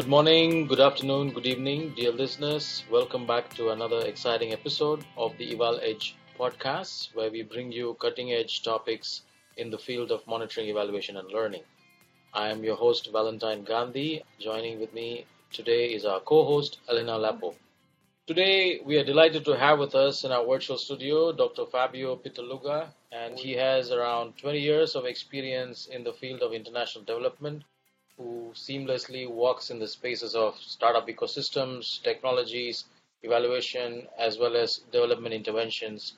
Good morning, good afternoon, good evening, dear listeners. Welcome back to another exciting episode of the Eval Edge podcast, where we bring you cutting edge topics in the field of monitoring, evaluation, and learning. I am your host, Valentine Gandhi. Joining with me today is our co host, Alena Lappo. Today, we are delighted to have with us in our virtual studio Dr. Fabio Pittaluga, and he has around 20 years of experience in the field of international development who seamlessly works in the spaces of startup ecosystems, technologies, evaluation, as well as development interventions.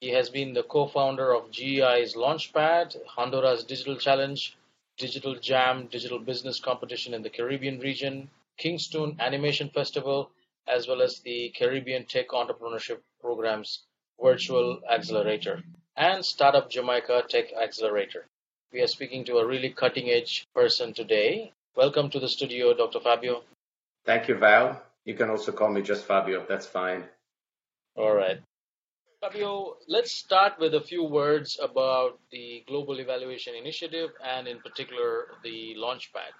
He has been the co founder of GEI's Launchpad, Honduras Digital Challenge, Digital Jam, Digital Business Competition in the Caribbean region, Kingston Animation Festival, as well as the Caribbean Tech Entrepreneurship Program's Virtual Accelerator, and Startup Jamaica Tech Accelerator. We are speaking to a really cutting edge person today. Welcome to the studio, Dr. Fabio. Thank you, Val. You can also call me just Fabio. That's fine. All right. Fabio, let's start with a few words about the Global Evaluation Initiative and, in particular, the Launchpad.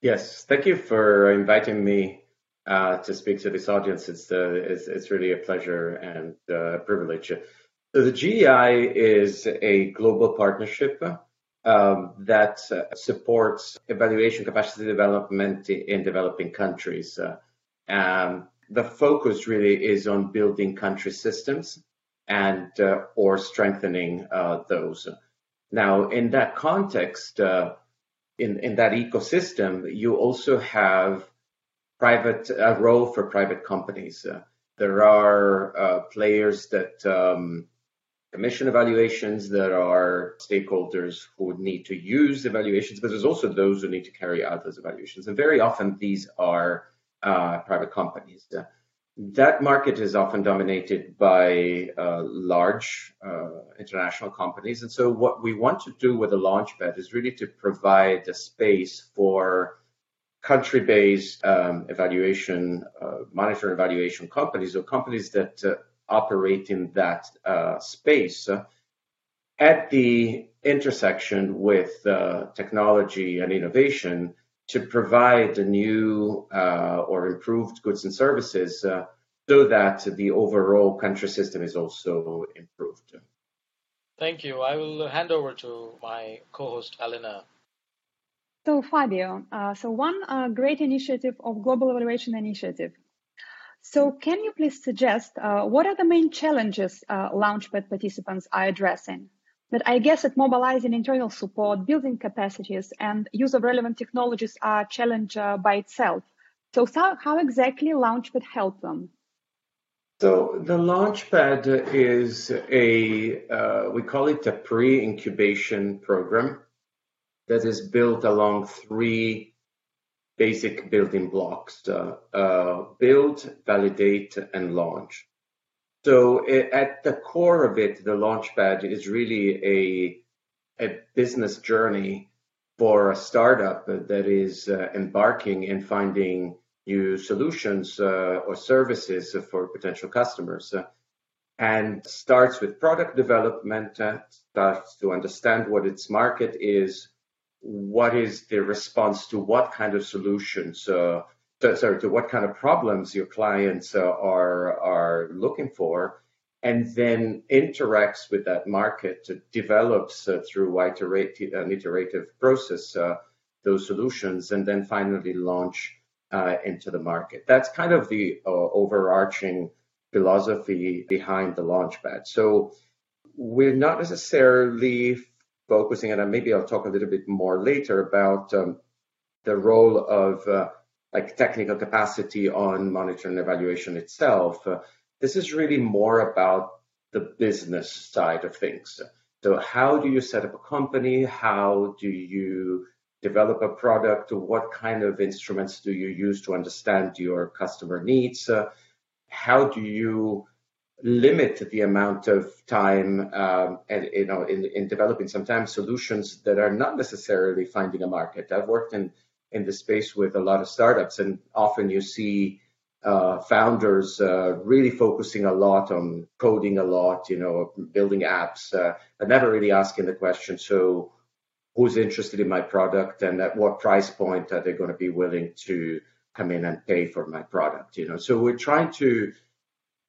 Yes, thank you for inviting me uh, to speak to this audience. It's, uh, it's, it's really a pleasure and uh, a privilege. So the GEI is a global partnership um, that uh, supports evaluation capacity development in developing countries. Uh, um, the focus really is on building country systems and uh, or strengthening uh, those. Now, in that context, uh, in in that ecosystem, you also have private a role for private companies. Uh, there are players that um, commission evaluations, there are stakeholders who need to use evaluations, but there's also those who need to carry out those evaluations. And very often these are uh, private companies. Uh, that market is often dominated by uh, large uh, international companies. And so what we want to do with the Launchpad is really to provide a space for country-based um, evaluation, uh, monitor evaluation companies or companies that uh, operate in that uh, space uh, at the intersection with uh, technology and innovation to provide the new uh, or improved goods and services uh, so that the overall country system is also improved. Thank you. I will hand over to my co-host Alena. So Fabio, uh, so one great initiative of Global Evaluation Initiative so, can you please suggest uh, what are the main challenges uh, Launchpad participants are addressing? But I guess that mobilizing internal support, building capacities, and use of relevant technologies are a challenge uh, by itself. So, how, how exactly Launchpad help them? So, the Launchpad is a, uh, we call it a pre incubation program that is built along three basic building blocks, uh, build, validate, and launch. So it, at the core of it, the Launchpad is really a, a business journey for a startup that is uh, embarking in finding new solutions uh, or services for potential customers. And starts with product development, starts to understand what its market is, what is the response to what kind of solutions, uh, to, sorry, to what kind of problems your clients uh, are are looking for, and then interacts with that market, develops uh, through iterative, an iterative process uh, those solutions, and then finally launch uh, into the market. That's kind of the uh, overarching philosophy behind the Launchpad. So we're not necessarily focusing, and maybe I'll talk a little bit more later about um, the role of uh, like technical capacity on monitoring and evaluation itself. Uh, this is really more about the business side of things. So how do you set up a company? How do you develop a product? What kind of instruments do you use to understand your customer needs? Uh, how do you limit the amount of time um, and you know in, in developing sometimes solutions that are not necessarily finding a market. I've worked in in the space with a lot of startups, and often you see uh, founders uh, really focusing a lot on coding a lot, you know, building apps, uh, but never really asking the question. So, who's interested in my product and at what price point are they going to be willing to come in and pay for my product you know so we're trying to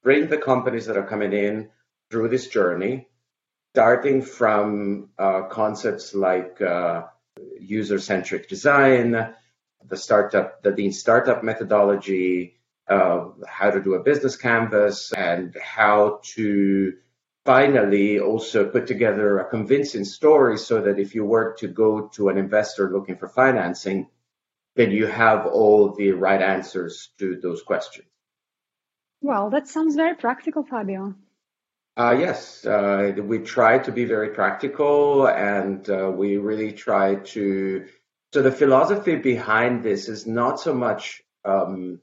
bring the companies that are coming in through this journey starting from uh, concepts like uh, user-centric design the startup the lean startup methodology uh, how to do a business canvas and how to finally also put together a convincing story so that if you were to go to an investor looking for financing, then you have all the right answers to those questions. Well, that sounds very practical, Fabio. Uh, yes, uh, we try to be very practical and uh, we really try to. So, the philosophy behind this is not so much um,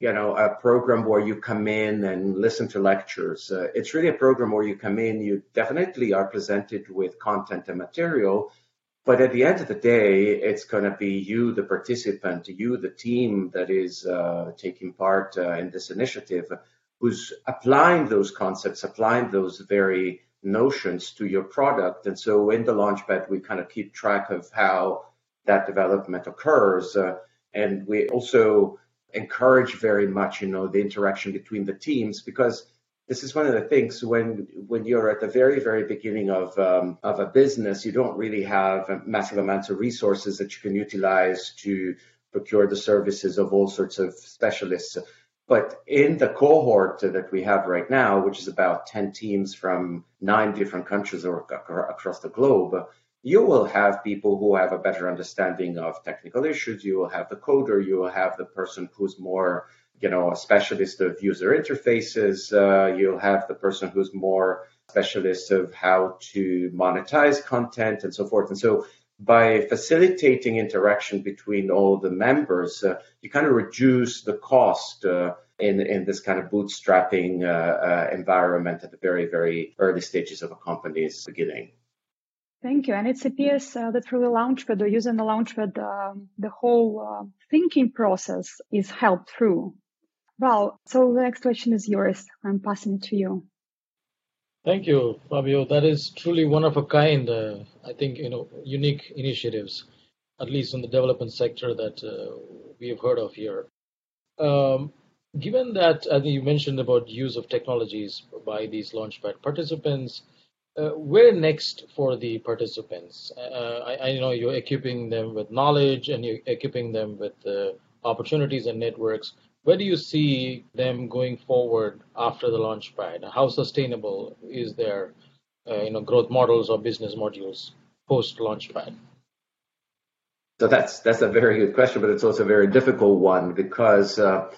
you know a program where you come in and listen to lectures uh, it's really a program where you come in you definitely are presented with content and material but at the end of the day it's going to be you the participant you the team that is uh, taking part uh, in this initiative who's applying those concepts applying those very notions to your product. And so in the launchpad we kind of keep track of how that development occurs uh, and we also encourage very much, you know, the interaction between the teams because this is one of the things when when you're at the very very beginning of um, of a business, you don't really have massive amounts of resources that you can utilize to procure the services of all sorts of specialists. But in the cohort that we have right now, which is about 10 teams from nine different countries or across the globe, you will have people who have a better understanding of technical issues. You will have the coder. You will have the person who's more, you know, a specialist of user interfaces. Uh, you'll have the person who's more specialist of how to monetize content and so forth. And so by facilitating interaction between all the members, uh, you kind of reduce the cost uh, in, in this kind of bootstrapping uh, uh environment at the very, very early stages of a company's beginning. Thank you. And it appears uh, that through the Launchpad or using the Launchpad, um, the whole uh, thinking process is helped through. Well, so the next question is yours. I'm passing it to you. Thank you, Fabio. That is truly one of a kind. Uh, I think you know unique initiatives, at least in the development sector that uh, we have heard of here. Um, given that, I think you mentioned about use of technologies by these Launchpad participants uh, where next for the participants? Uh, I, I, know you're equipping them with knowledge and you're equipping them with uh, opportunities and networks. Where do you see them going forward after the launchpad? How sustainable is their uh, you know, growth models or business modules post launchpad? So that's that's a very good question, but it's also a very difficult one because uh,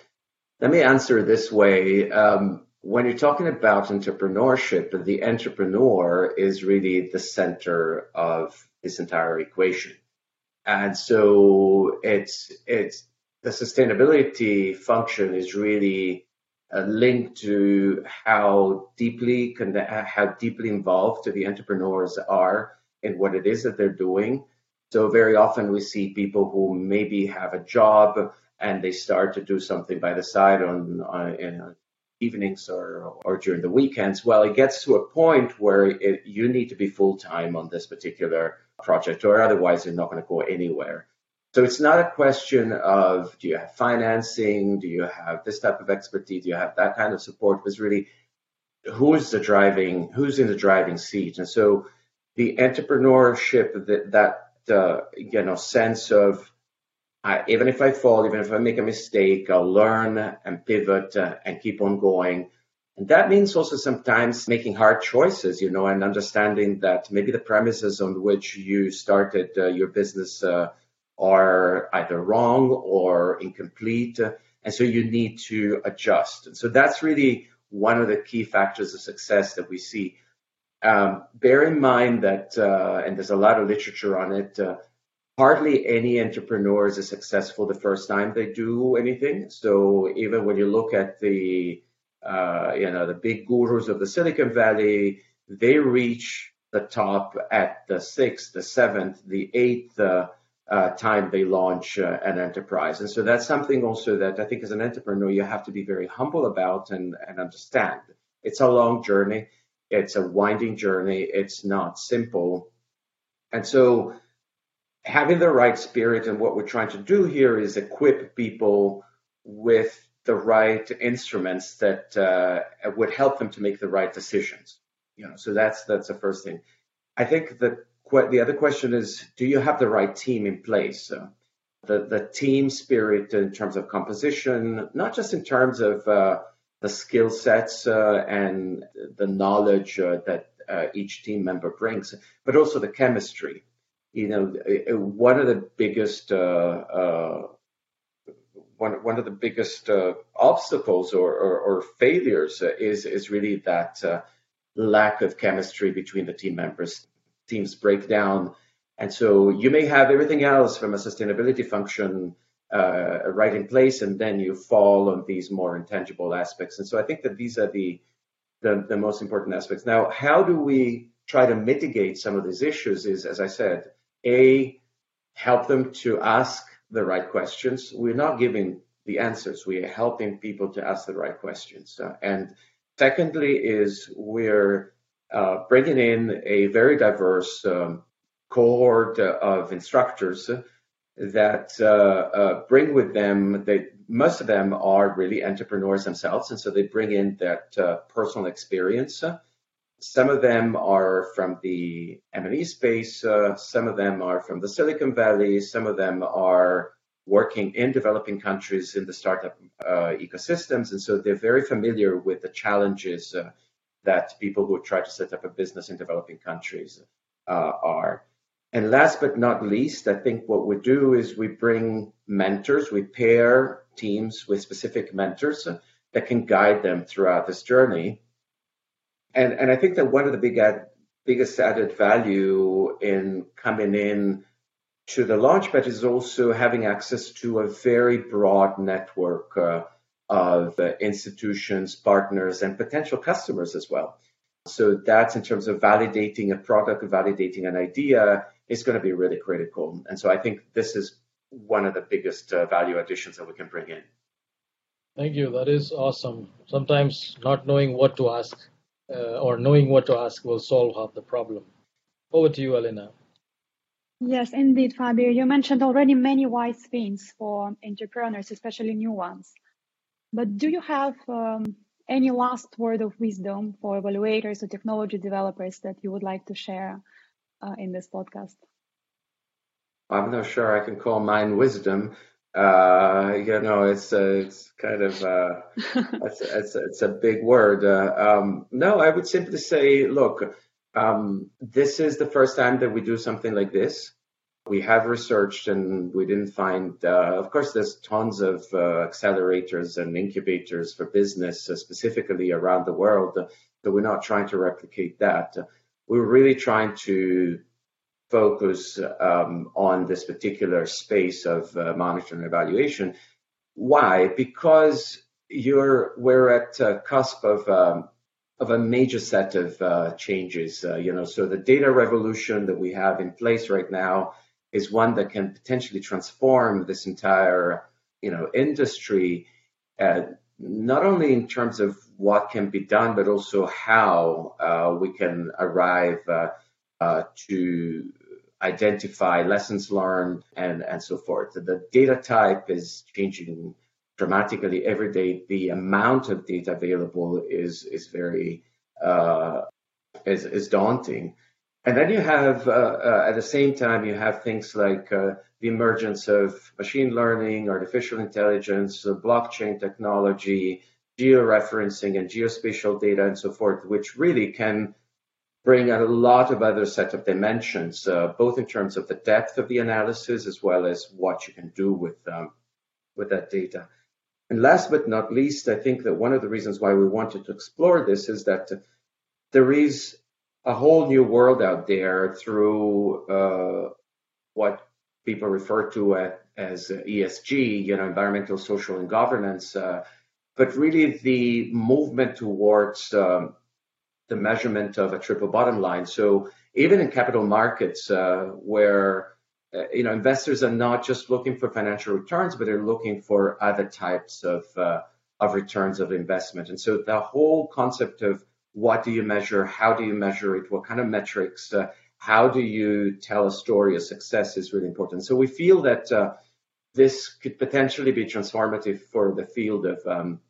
let me answer this way. Um, when you're talking about entrepreneurship, the entrepreneur is really the center of this entire equation. And so it's it's the sustainability function is really uh, linked to how deeply how deeply involved the entrepreneurs are in what it is that they're doing. So very often we see people who maybe have a job and they start to do something by the side on, on in, evenings or, or during the weekends. Well, it gets to a point where it, you need to be full time on this particular project, or otherwise you're not going to go anywhere. So it's not a question of do you have financing, do you have this type of expertise, do you have that kind of support, but really who's the driving, who's in the driving seat. And so the entrepreneurship that that uh, you know sense of I, even if I fall, even if I make a mistake, I'll learn and pivot uh, and keep on going. And that means also sometimes making hard choices, you know, and understanding that maybe the premises on which you started uh, your business uh, are either wrong or incomplete. and so you need to adjust. And so that's really one of the key factors of success that we see. Um, bear in mind that, uh, and there's a lot of literature on it, uh, hardly any entrepreneurs are successful the first time they do anything. So even when you look at the uh, you know the big gurus of the Silicon Valley, they reach the top at the sixth, the seventh, the eighth uh, uh, time they launch uh, an enterprise. And so that's something also that I think as an entrepreneur you have to be very humble about and, and understand. It's a long journey. It's a winding journey. It's not simple And so having the right spirit and what we're trying to do here is equip people with the right instruments that uh, would help them to make the right decisions. You know, so that's that's the first thing. I think the the other question is, do you have the right team in place? Uh, the the team spirit in terms of composition, not just in terms of uh, the skill sets uh, and the knowledge uh, that uh, each team member brings, but also the chemistry. You know, one of the biggest one one of the biggest obstacles or, or, or failures is is really that lack of chemistry between the team members. Teams break down and so you may have everything else from a sustainability function uh, right in place, and then you fall on these more intangible aspects. And so I think that these are the, the, the most important aspects. Now, how do we try to mitigate some of these issues? Is, as I said, a help them to ask the right questions. We're not giving the answers. We're helping people to ask the right questions. Uh, and secondly, is we're uh, bringing in a very diverse um, cohort of instructors that uh, uh, bring with them, most of them are really entrepreneurs themselves, and so they bring in that uh, personal experience. Some of them are from the M&E space, uh, some of them are from the Silicon Valley, some of them are working in developing countries in the startup uh, ecosystems, and so they're very familiar with the challenges uh, that people who try to set up a business in developing countries are. And last but not least, I think what we do is we bring mentors, we pair teams with specific mentors that can guide them throughout this journey. And, and I think that one of the big ad, biggest added value in coming in to the Launchpad is also having access to a very broad network uh, of uh, institutions, partners, and potential customers as well. So that's in terms of validating a product, validating an idea, is going to be really critical. And so I think this is one of the biggest uh, value additions that we can bring in. Thank you. That is awesome. Sometimes not knowing what to ask uh, or knowing what to ask will solve half the problem. Over to you, Alena. Yes, indeed, Fabio. You mentioned already many wise things for entrepreneurs, especially new ones. But do you have um, any last word of wisdom for evaluators or technology developers that you would like to share uh, in this podcast? I'm not sure I can call mine wisdom. Uh, you know, it's a, it's kind of uh, it's, it's, it's a big word. Uh, um, no, I would simply say, look, um, this is the first time that we do something like this. We have researched and we didn't find, uh, of course, there's tons of uh, accelerators and incubators for business, uh, specifically around the world. So we're not trying to replicate that We're really trying to focus um, on this particular space of uh, monitoring and evaluation. Why? Because you're we're at a cusp of um, of a major set of uh, changes. Uh, you know, so the data revolution that we have in place right now is one that can potentially transform this entire you know industry. Uh, not only in terms of what can be done, but also how uh, we can arrive uh, uh, to identify lessons learned and, and so forth. The data type is changing dramatically every day. The amount of data available is is very uh, is, is daunting. And then you have, uh, uh, at the same time, you have things like uh, the emergence of machine learning, artificial intelligence, uh, blockchain technology, georeferencing and geospatial data and so forth, which really can bring a lot of other set of dimensions, uh, both in terms of the depth of the analysis as well as what you can do with, um, with that data. And last but not least, I think that one of the reasons why we wanted to explore this is that there is a whole new world out there through uh, what people refer to as ESG, you know, environmental, social, and governance. Uh, but really, the movement towards um, the measurement of a triple bottom line. So even in capital markets, uh, where uh, you know investors are not just looking for financial returns, but they're looking for other types of uh, of returns of investment. And so the whole concept of what do you measure? How do you measure it? What kind of metrics? Uh, how do you tell a story of success is really important. So we feel that uh, this could potentially be transformative for the field of um,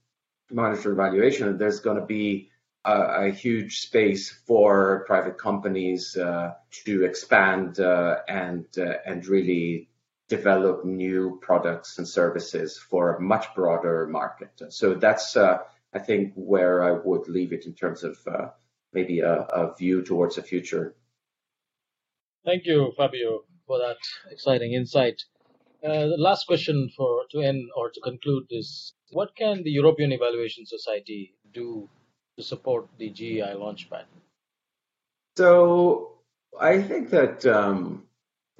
monetary valuation. There's going to be a, a, huge space for private companies uh, to expand uh, and uh, and really develop new products and services for a much broader market. So that's uh, I think where I would leave it in terms of uh, maybe a, a view towards the future. Thank you, Fabio, for that exciting insight. Uh, the last question for to end or to conclude is: What can the European Evaluation Society do to support the GEI Launchpad? So I think that um,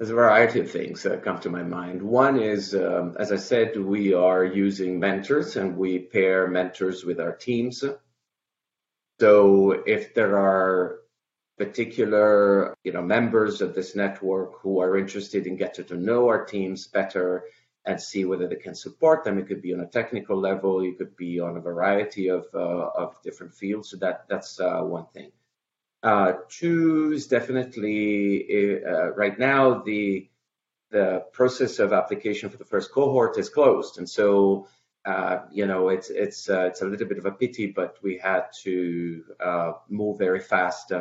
there's a variety of things that come to my mind. One is, um, as I said, we are using mentors and we pair mentors with our teams. So if there are particular you know members of this network who are interested in getting to know our teams better and see whether they can support them. It could be on a technical level, it could be on a variety of uh, of different fields. So that that's uh, one thing. Uh, definitely uh, right now the the process of application for the first cohort is closed, and so uh, you know it's it's uh, it's a little bit of a pity, but we had to move very fast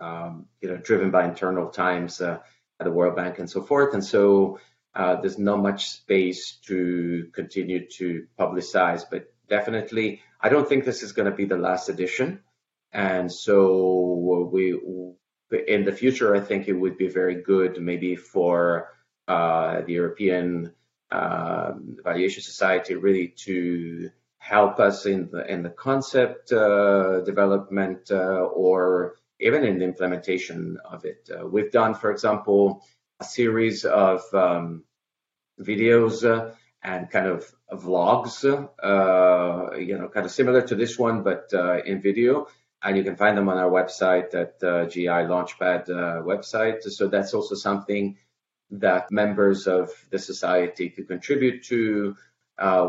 um, you know, driven by internal times uh, at the World Bank and so forth. And so uh, there's not much space to continue to publicize, but definitely, I don't think this is going to be the last edition. And so we, in the future, I think it would be very good maybe for uh, the European uh, Evaluation Society really to help us in the in the concept uh, development uh, or even in the implementation of it. Uh, we've done, for example, a series of um, videos uh, and kind of vlogs, you know, kind of similar to this one, but in video. And you can find them on our website at uh, GEI Launchpad uh, website. So that's also something that members of the society could contribute to.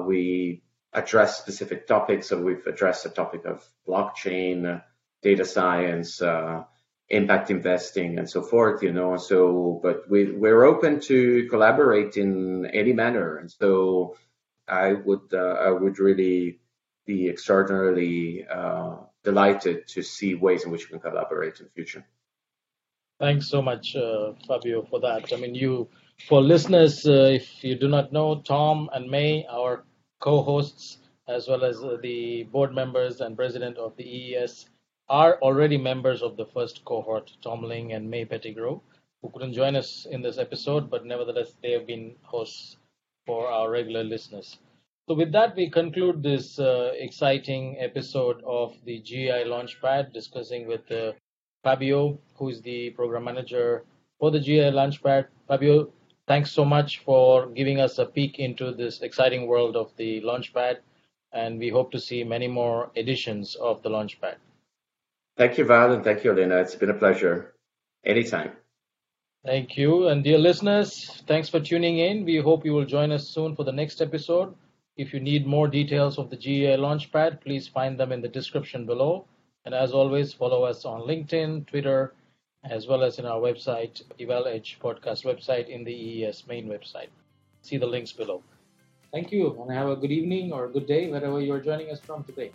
we address specific topics. So we've addressed the topic of blockchain, data science, uh, impact investing, and so forth. You know, so but we we're open to collaborate in any manner, and so I would uh, I would really be extraordinarily uh, delighted to see ways in which we can collaborate in the future. Thanks so much, uh, Fabio, for that. I mean, you for listeners, uh, if you do not know, Tom and May, our co-hosts, as well as uh, the board members and president of the EES are already members of the first cohort, Tom Ling and May Pettigrew, who couldn't join us in this episode, but nevertheless, they have been hosts for our regular listeners. So, with that, we conclude this uh, exciting episode of the GEI Launchpad, discussing with uh, Fabio, who is the program manager for the GEI Launchpad. Fabio, thanks so much for giving us a peek into this exciting world of the Launchpad, and we hope to see many more editions of the Launchpad. Thank you, Val, and thank you, Alena. It's been a pleasure. Anytime. Thank you. And dear listeners, thanks for tuning in. We hope you will join us soon for the next episode. If you need more details of the GEI Launchpad, please find them in the description below. And as always, follow us on LinkedIn, Twitter, as well as in our website, Eval podcast website in the EES main website. See the links below. Thank you, and have a good evening or good day wherever you are joining us from today.